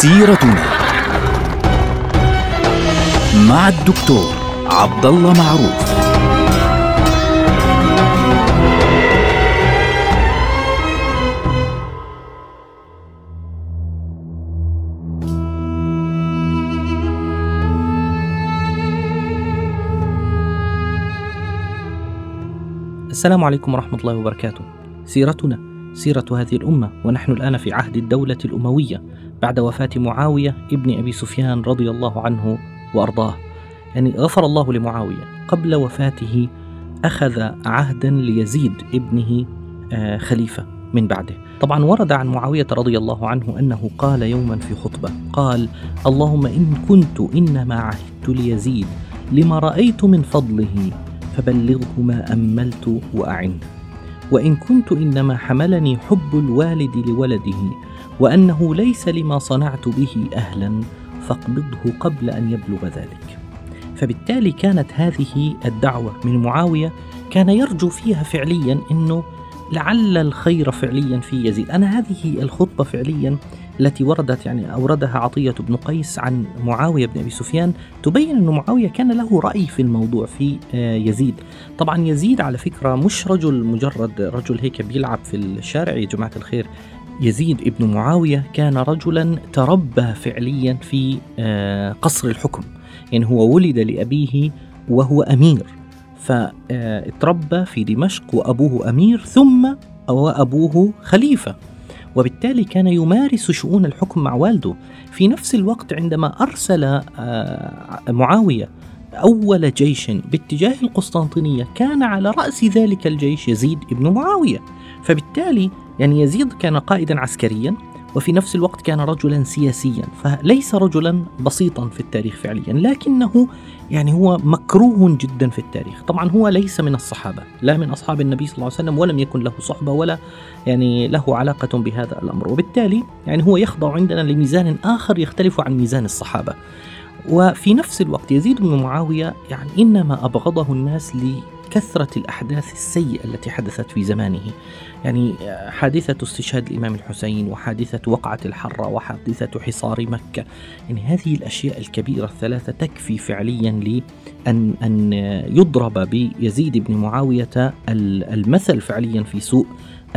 سيرتنا مع الدكتور عبد الله معروف السلام عليكم ورحمة الله وبركاته. سيرتنا سيرة هذه الأمة ونحن الآن في عهد الدولة الأموية بعد وفاة معاوية ابن أبي سفيان رضي الله عنه وأرضاه. يعني غفر الله لمعاوية قبل وفاته أخذ عهدا ليزيد ابنه آه، خليفة من بعده. طبعا ورد عن معاوية رضي الله عنه أنه قال يوما في خطبة قال: اللهم إن كنت إنما عهدت ليزيد لما رأيت من فضله فبلغه ما أملت وأعن وإن كنت إنما حملني حب الوالد لولده وأنه ليس لما صنعت به أهلا فاقبضه قبل أن يبلغ ذلك. فبالتالي كانت هذه الدعوة من معاوية كان يرجو فيها فعليا أنه لعل الخير فعليا في يزيد. أنا هذه الخطبة فعليا التي وردت يعني أوردها عطية بن قيس عن معاوية بن أبي سفيان تبين أن معاوية كان له رأي في الموضوع في آه، يزيد. طبعا يزيد على فكرة مش رجل مجرد رجل هيك بيلعب في الشارع يا جماعة الخير يزيد ابن معاوية كان رجلا تربى فعليا في آه، قصر الحكم. يعني هو ولد لأبيه وهو أمير. فتربى في دمشق وأبوه أمير ثم وأبوه خليفة. وبالتالي كان يمارس شؤون الحكم مع والده. في نفس الوقت عندما أرسل آه، معاوية أول جيش باتجاه القسطنطينية كان على رأس ذلك الجيش يزيد ابن معاوية. فبالتالي يعني يزيد كان قائدا عسكريا وفي نفس الوقت كان رجلا سياسيا فليس رجلا بسيطا في التاريخ فعليا لكنه يعني هو مكروه جدا في التاريخ. طبعا هو ليس من الصحابة لا من أصحاب النبي صلى الله عليه وسلم ولم يكن له صحبة ولا يعني له علاقة بهذا الأمر. وبالتالي يعني هو يخضع عندنا لميزان آخر يختلف عن ميزان الصحابة. وفي نفس الوقت يزيد بن معاوية يعني إنما أبغضه الناس لكثرة الأحداث السيئة التي حدثت في زمانه. يعني حادثة استشهاد الإمام الحسين وحادثة وقعة الحرة وحادثة حصار مكة. يعني هذه الأشياء الكبيرة الثلاثة تكفي فعليا لأن أن يضرب بيزيد بن معاوية المثل فعليا في سوء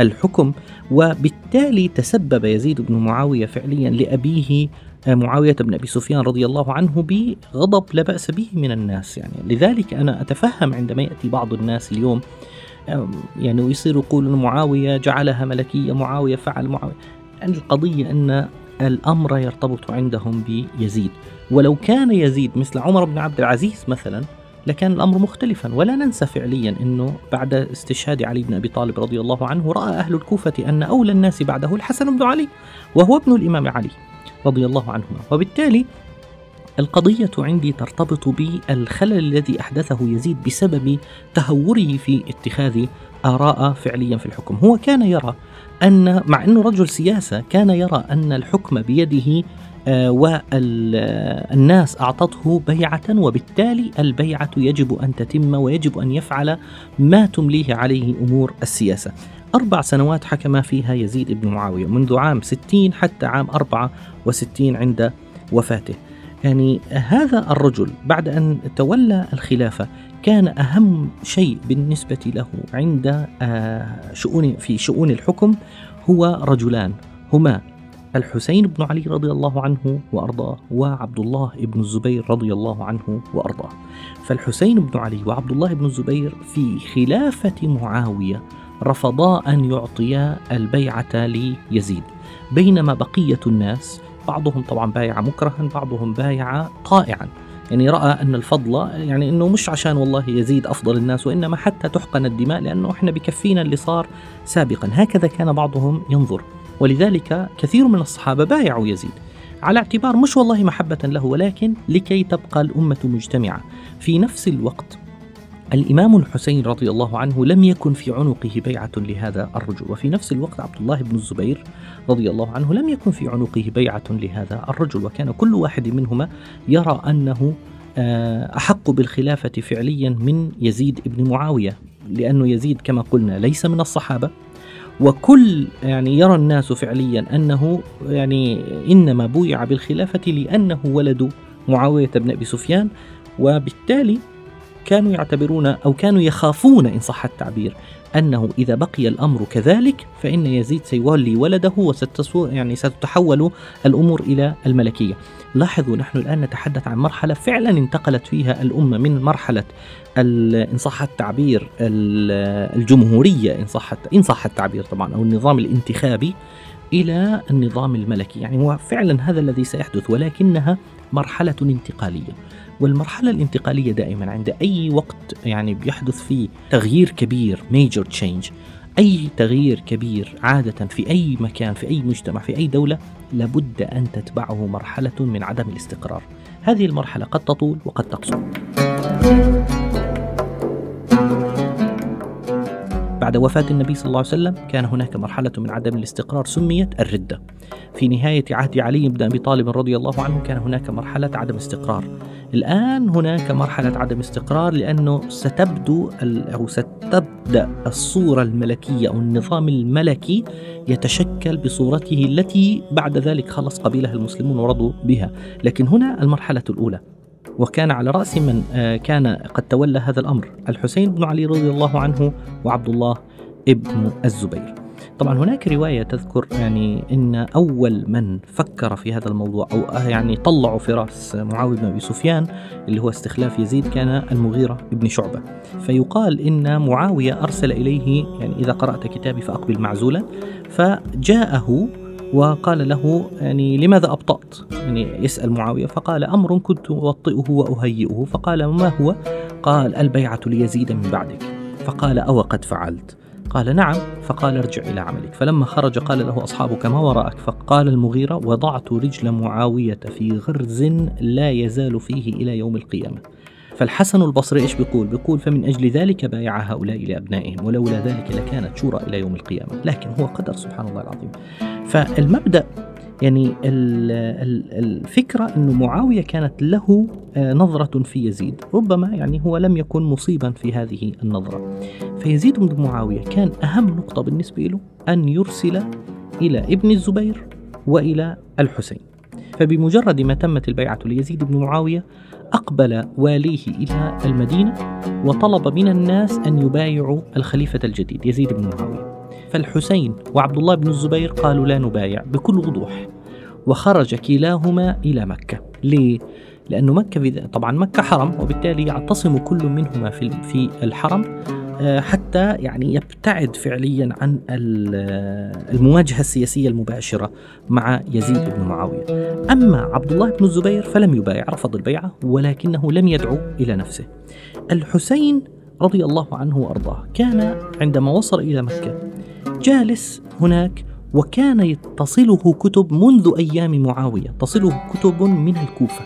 الحكم. وبالتالي تسبب يزيد بن معاوية فعليا لأبيه معاوية بن أبي سفيان رضي الله عنه بغضب لا بأس به من الناس يعني. لذلك أنا أتفهم عندما يأتي بعض الناس اليوم يعني ويصير يقول معاوية جعلها ملكية معاوية فعل معاوية. القضية أن الأمر يرتبط عندهم بيزيد. ولو كان يزيد مثل عمر بن عبد العزيز مثلا لكان الأمر مختلفا. ولا ننسى فعليا أنه بعد استشهاد علي بن أبي طالب رضي الله عنه رأى أهل الكوفة أن أولى الناس بعده الحسن بن علي وهو ابن الإمام علي. رضي الله عنهما. وبالتالي القضية عندي ترتبط بالخلل الذي أحدثه يزيد بسبب تهوره في اتخاذ آراء فعليا في الحكم. هو كان يرى أن مع أنه رجل سياسة كان يرى أن الحكم بيده آه، والناس أعطته بيعة وبالتالي البيعة يجب أن تتم ويجب أن يفعل ما تمليه عليه أمور السياسة. أربع سنوات حكم فيها يزيد بن معاوية منذ عام 60 حتى عام 64 عند وفاته يعني هذا الرجل بعد أن تولى الخلافة كان أهم شيء بالنسبة له عند آه، شؤون في شؤون الحكم هو رجلان هما الحسين بن علي رضي الله عنه وأرضاه وعبد الله بن الزبير رضي الله عنه وأرضاه. فالحسين بن علي وعبد الله بن الزبير في خلافة معاوية رفضا أن يعطيا البيعة ليزيد، بينما بقية الناس بعضهم طبعا بايع مكرها بعضهم بايع طائعا يعني رأى أن الفضل يعني إنه مش عشان والله يزيد أفضل الناس وإنما حتى تحقن الدماء لأنه إحنا بكفينا اللي صار سابقا. هكذا كان بعضهم ينظر. ولذلك كثير من الصحابة بايعوا يزيد. على اعتبار مش والله محبة له ولكن لكي تبقى الأمة مجتمعة. في نفس الوقت الإمام الحسين رضي الله عنه لم يكن في عنقه بيعة لهذا الرجل وفي نفس الوقت عبد الله بن الزبير رضي الله عنه لم يكن في عنقه بيعة لهذا الرجل وكان كل واحد منهما يرى أنه آه، أحق بالخلافة فعليا من يزيد بن معاوية لأن يزيد كما قلنا ليس من الصحابة وكل يعني يرى الناس فعليا أنه يعني إنما بويع بالخلافة لأنه ولد معاوية بن أبي سفيان وبالتالي كانوا يعتبرون أو كانوا يخافون إن صح التعبير أنه إذا بقي الأمر كذلك فإن يزيد سيولي ولده وستسو يعني ستتحول الأمور إلى الملكية. لاحظوا نحن الآن نتحدث عن مرحلة فعلا انتقلت فيها الأمة من مرحلة إن صح التعبير الجمهورية إن صح إن صح التعبير طبعا أو النظام الانتخابي إلى النظام الملكي. يعني هو فعلا هذا الذي سيحدث ولكنها مرحلة انتقالية. والمرحلة الانتقالية دائما عند أي وقت يعني بيحدث فيه تغيير كبير major change أي تغيير كبير عادة في أي مكان في أي مجتمع في أي دولة لابد أن تتبعه مرحلة من عدم الاستقرار. هذه المرحلة قد تطول وقد تقصر. بعد وفاة النبي صلى الله عليه وسلم كان هناك مرحلة من عدم الاستقرار سميت الردة. في نهاية عهد علي بن أبي طالب رضي الله عنه كان هناك مرحلة عدم استقرار. الآن هناك مرحلة عدم استقرار لأنه ستبدو أو ستبدأ الصورة الملكية أو النظام الملكي يتشكل بصورته التي بعد ذلك خلص قبيلها المسلمون ورضوا بها. لكن هنا المرحلة الأولى. وكان على رأس من آه، كان قد تولى هذا الأمر الحسين بن علي رضي الله عنه وعبد الله ابن الزبير. طبعا هناك رواية تذكر يعني أن أول من فكر في هذا الموضوع أو يعني طلعوا في رأس معاوية بن أبي سفيان اللي هو استخلاف يزيد كان المغيرة بن شعبة. فيقال إن معاوية أرسل إليه يعني إذا قرأت كتابي فأقبل معزولا فجاءه وقال له يعني لماذا أبطأت؟ يعني يسأل معاوية فقال أمر كنت أوطئه وأهيئه فقال ما هو؟ قال البيعة ليزيد من بعدك. فقال أو قد فعلت؟ قال نعم فقال ارجع إلى عملك فلما خرج قال له أصحابك ما وراءك فقال المغيرة وضعت رجل معاوية في غرز لا يزال فيه إلى يوم القيامة فالحسن البصري إيش بيقول؟ بيقول فمن أجل ذلك بايع هؤلاء لأبنائهم ولولا ذلك لكانت شورى إلى يوم القيامة، لكن هو قدر سبحان الله العظيم. فالمبدأ يعني الفكرة أن معاوية كانت له آه، نظرة في يزيد. ربما يعني هو لم يكن مصيبا في هذه النظرة. فيزيد بن معاوية كان أهم نقطة بالنسبة له أن يرسل إلى ابن الزبير وإلى الحسين. فبمجرد ما تمت البيعة ليزيد بن معاوية أقبل واليه إلى المدينة وطلب من الناس أن يبايعوا الخليفة الجديد يزيد بن معاوية. فالحسين وعبد الله بن الزبير قالوا لا نبايع بكل وضوح وخرج كلاهما إلى مكة. ليه؟ لأن مكة طبعا مكة حرم وبالتالي يعتصم كل منهما في في الحرم آه، حتى يعني يبتعد فعليا عن المواجهة السياسية المباشرة مع يزيد بن معاوية. أما عبد الله بن الزبير فلم يبايع رفض البيعة ولكنه لم يدعو إلى نفسه. الحسين رضي الله عنه وأرضاه كان عندما وصل إلى مكة جالس هناك وكان تصله كتب منذ أيام معاوية تصله كتب من الكوفة.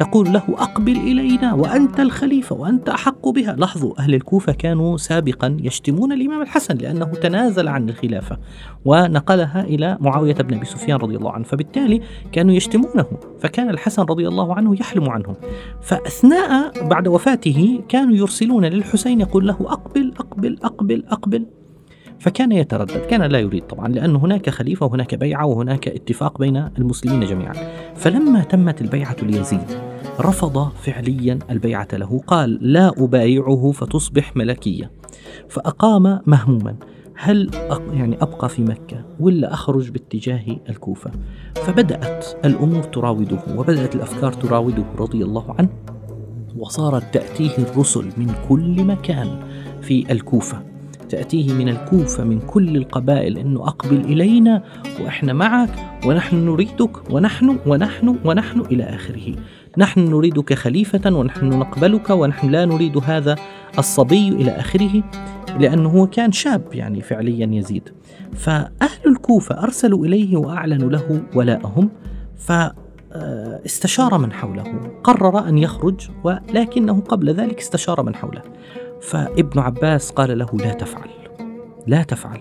تقول له أقبل إلينا وأنت الخليفة وأنت أحق بها. لاحظوا أهل الكوفة كانوا سابقا يشتمون الإمام الحسن لأنه تنازل عن الخلافة ونقلها إلى معاوية بن أبي سفيان رضي الله عنه. فبالتالي كانوا يشتمونه فكان الحسن رضي الله عنه يحلم عنهم. فأثناء بعد وفاته كانوا يرسلون للحسين يقول له أقبل أقبل أقبل أقبل. فكان يتردد كان لا يريد طبعا لأن هناك خليفة وهناك بيعة وهناك اتفاق بين المسلمين جميعا. فلما تمت البيعة ليزيد رفض فعليا البيعة له قال لا أبايعه فتصبح ملكية فأقام مهموما هل يعني أبقى في مكة ولا أخرج باتجاه الكوفة؟ فبدأت الأمور تراوده وبدأت الأفكار تراوده رضي الله عنه وصارت تأتيه الرسل من كل مكان في الكوفة. تأتيه من الكوفة من كل القبائل أنه أقبل إلينا وإحنا معك ونحن نريدك ونحن ونحن ونحن إلى آخره. نحن نريدك خليفة ونحن نقبلك ونحن لا نريد هذا الصبي إلى آخره لأنه هو كان شاب يعني فعليا يزيد. فأهل الكوفة أرسلوا إليه وأعلنوا له ولاءهم ف استشار من حوله قرر أن يخرج ولكنه قبل ذلك استشار من حوله. فابن عباس قال له لا تفعل لا تفعل.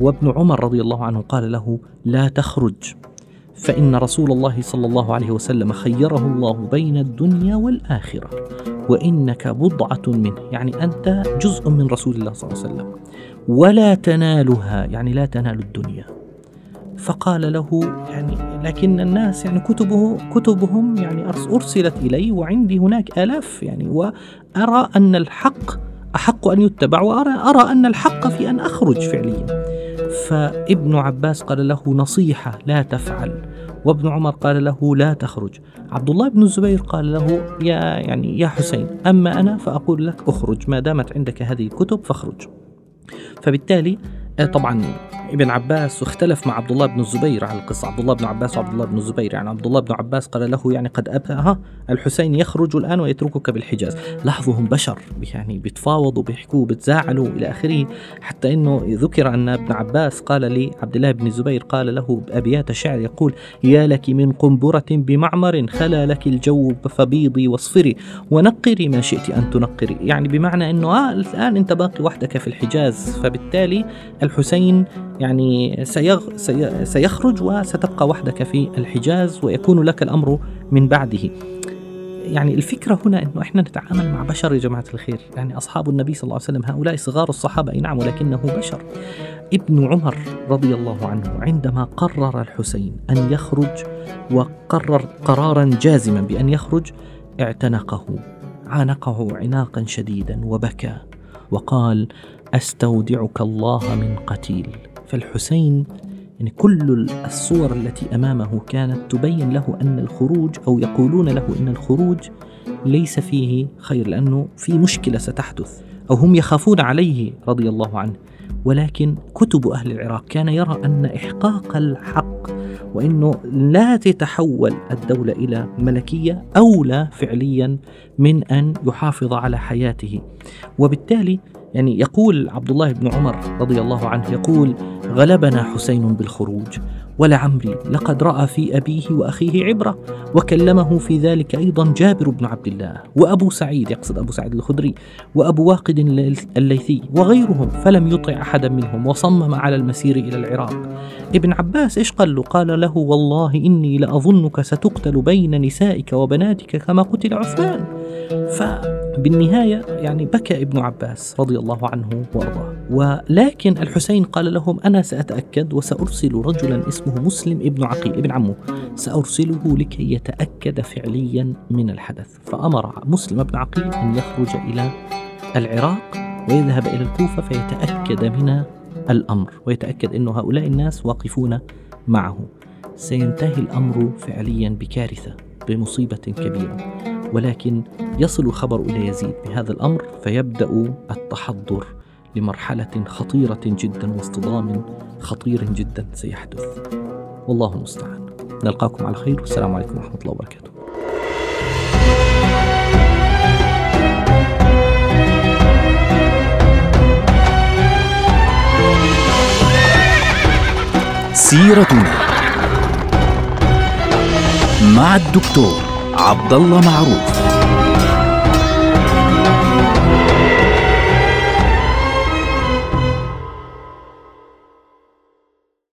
وابن عمر رضي الله عنه قال له لا تخرج فإن رسول الله صلى الله عليه وسلم خيره الله بين الدنيا والآخرة وإنك بضعة منه يعني أنت جزء من رسول الله صلى الله عليه وسلم. ولا تنالها يعني لا تنال الدنيا. فقال له يعني لكن الناس يعني كتبه كتبهم يعني أرسلت إلي وعندي هناك آلاف يعني وأرى أن الحق أحق أن يتبع وأرى أرى أن الحق في أن أخرج فعليا. فابن عباس قال له نصيحة لا تفعل. وابن عمر قال له لا تخرج. عبد الله بن الزبير قال له يا يعني يا حسين أما أنا فأقول لك أخرج ما دامت عندك هذه الكتب فاخرج. فبالتالي طبعا ابن عباس واختلف مع عبد الله بن الزبير على القصة. عبد الله بن عباس وعبد الله بن الزبير يعني عبد الله بن عباس قال له يعني قد أبها الحسين يخرج الآن ويتركك بالحجاز. لاحظوا هم بشر يعني بيتفاوضوا بيحكوا بيتزاعلوا إلى آخره حتى أنه ذكر أن ابن عباس قال لعبد الله بن الزبير قال له بأبيات شعر يقول يا لك من قنبرة بمعمر خلا لك الجو فبيضي واصفري ونقري ما شئت أن تنقري. يعني بمعنى أنه آه الآن أنت باقي وحدك في الحجاز فبالتالي الحسين يعني سيغ سيخرج وستبقى وحدك في الحجاز ويكون لك الأمر من بعده. يعني الفكرة هنا أنه إحنا نتعامل مع بشر يا جماعة الخير يعني أصحاب النبي صلى الله عليه وسلم هؤلاء صغار الصحابة أي نعم ولكنه بشر ابن عمر رضي الله عنه عندما قرر الحسين أن يخرج وقرر قرارا جازما بأن يخرج اعتنقه عانقه عناقا شديدا وبكى وقال أستودعك الله من قتيل. فالحسين يعني كل الصور التي أمامه كانت تبين له أن الخروج أو يقولون له إن الخروج ليس فيه خير لأنه في مشكلة ستحدث. أو هم يخافون عليه رضي الله عنه. ولكن كتب أهل العراق كان يرى أن إحقاق الحق وإنه لا تتحول الدولة إلى ملكية أولى فعليا من أن يحافظ على حياته. وبالتالي يعني يقول عبد الله بن عمر رضي الله عنه يقول غلبنا حسين بالخروج ولعمري لقد رأى في أبيه وأخيه عبرة وكلمه في ذلك أيضا جابر بن عبد الله وأبو سعيد يقصد أبو سعيد الخدري وأبو واقد الليثي وغيرهم فلم يطع احدا منهم وصمم على المسير إلى العراق. ابن عباس إيش قال له؟ قال له والله إني لأظنك ستقتل بين نسائك وبناتك كما قتل عثمان. فبالنهايه يعني بكى ابن عباس رضي الله عنه وأرضاه. ولكن الحسين قال لهم أنا سأتأكد وسأرسل رجلا اسمه مسلم ابن عقيل ابن عمه. سأرسله لكي يتأكد فعليا من الحدث. فأمر مسلم بن عقيل أن يخرج إلى العراق ويذهب إلى الكوفة فيتأكد من الأمر ويتأكد أن هؤلاء الناس واقفون معه. سينتهي الأمر فعليا بكارثة بمصيبة كبيرة. ولكن يصل الخبر إلى يزيد بهذا الأمر فيبدأ التحضر لمرحلة خطيرة جدا واصطدام خطير جدا سيحدث. والله المستعان. نلقاكم على خير. والسلام عليكم ورحمة الله وبركاته. سيرتنا مع الدكتور عبد الله معروف.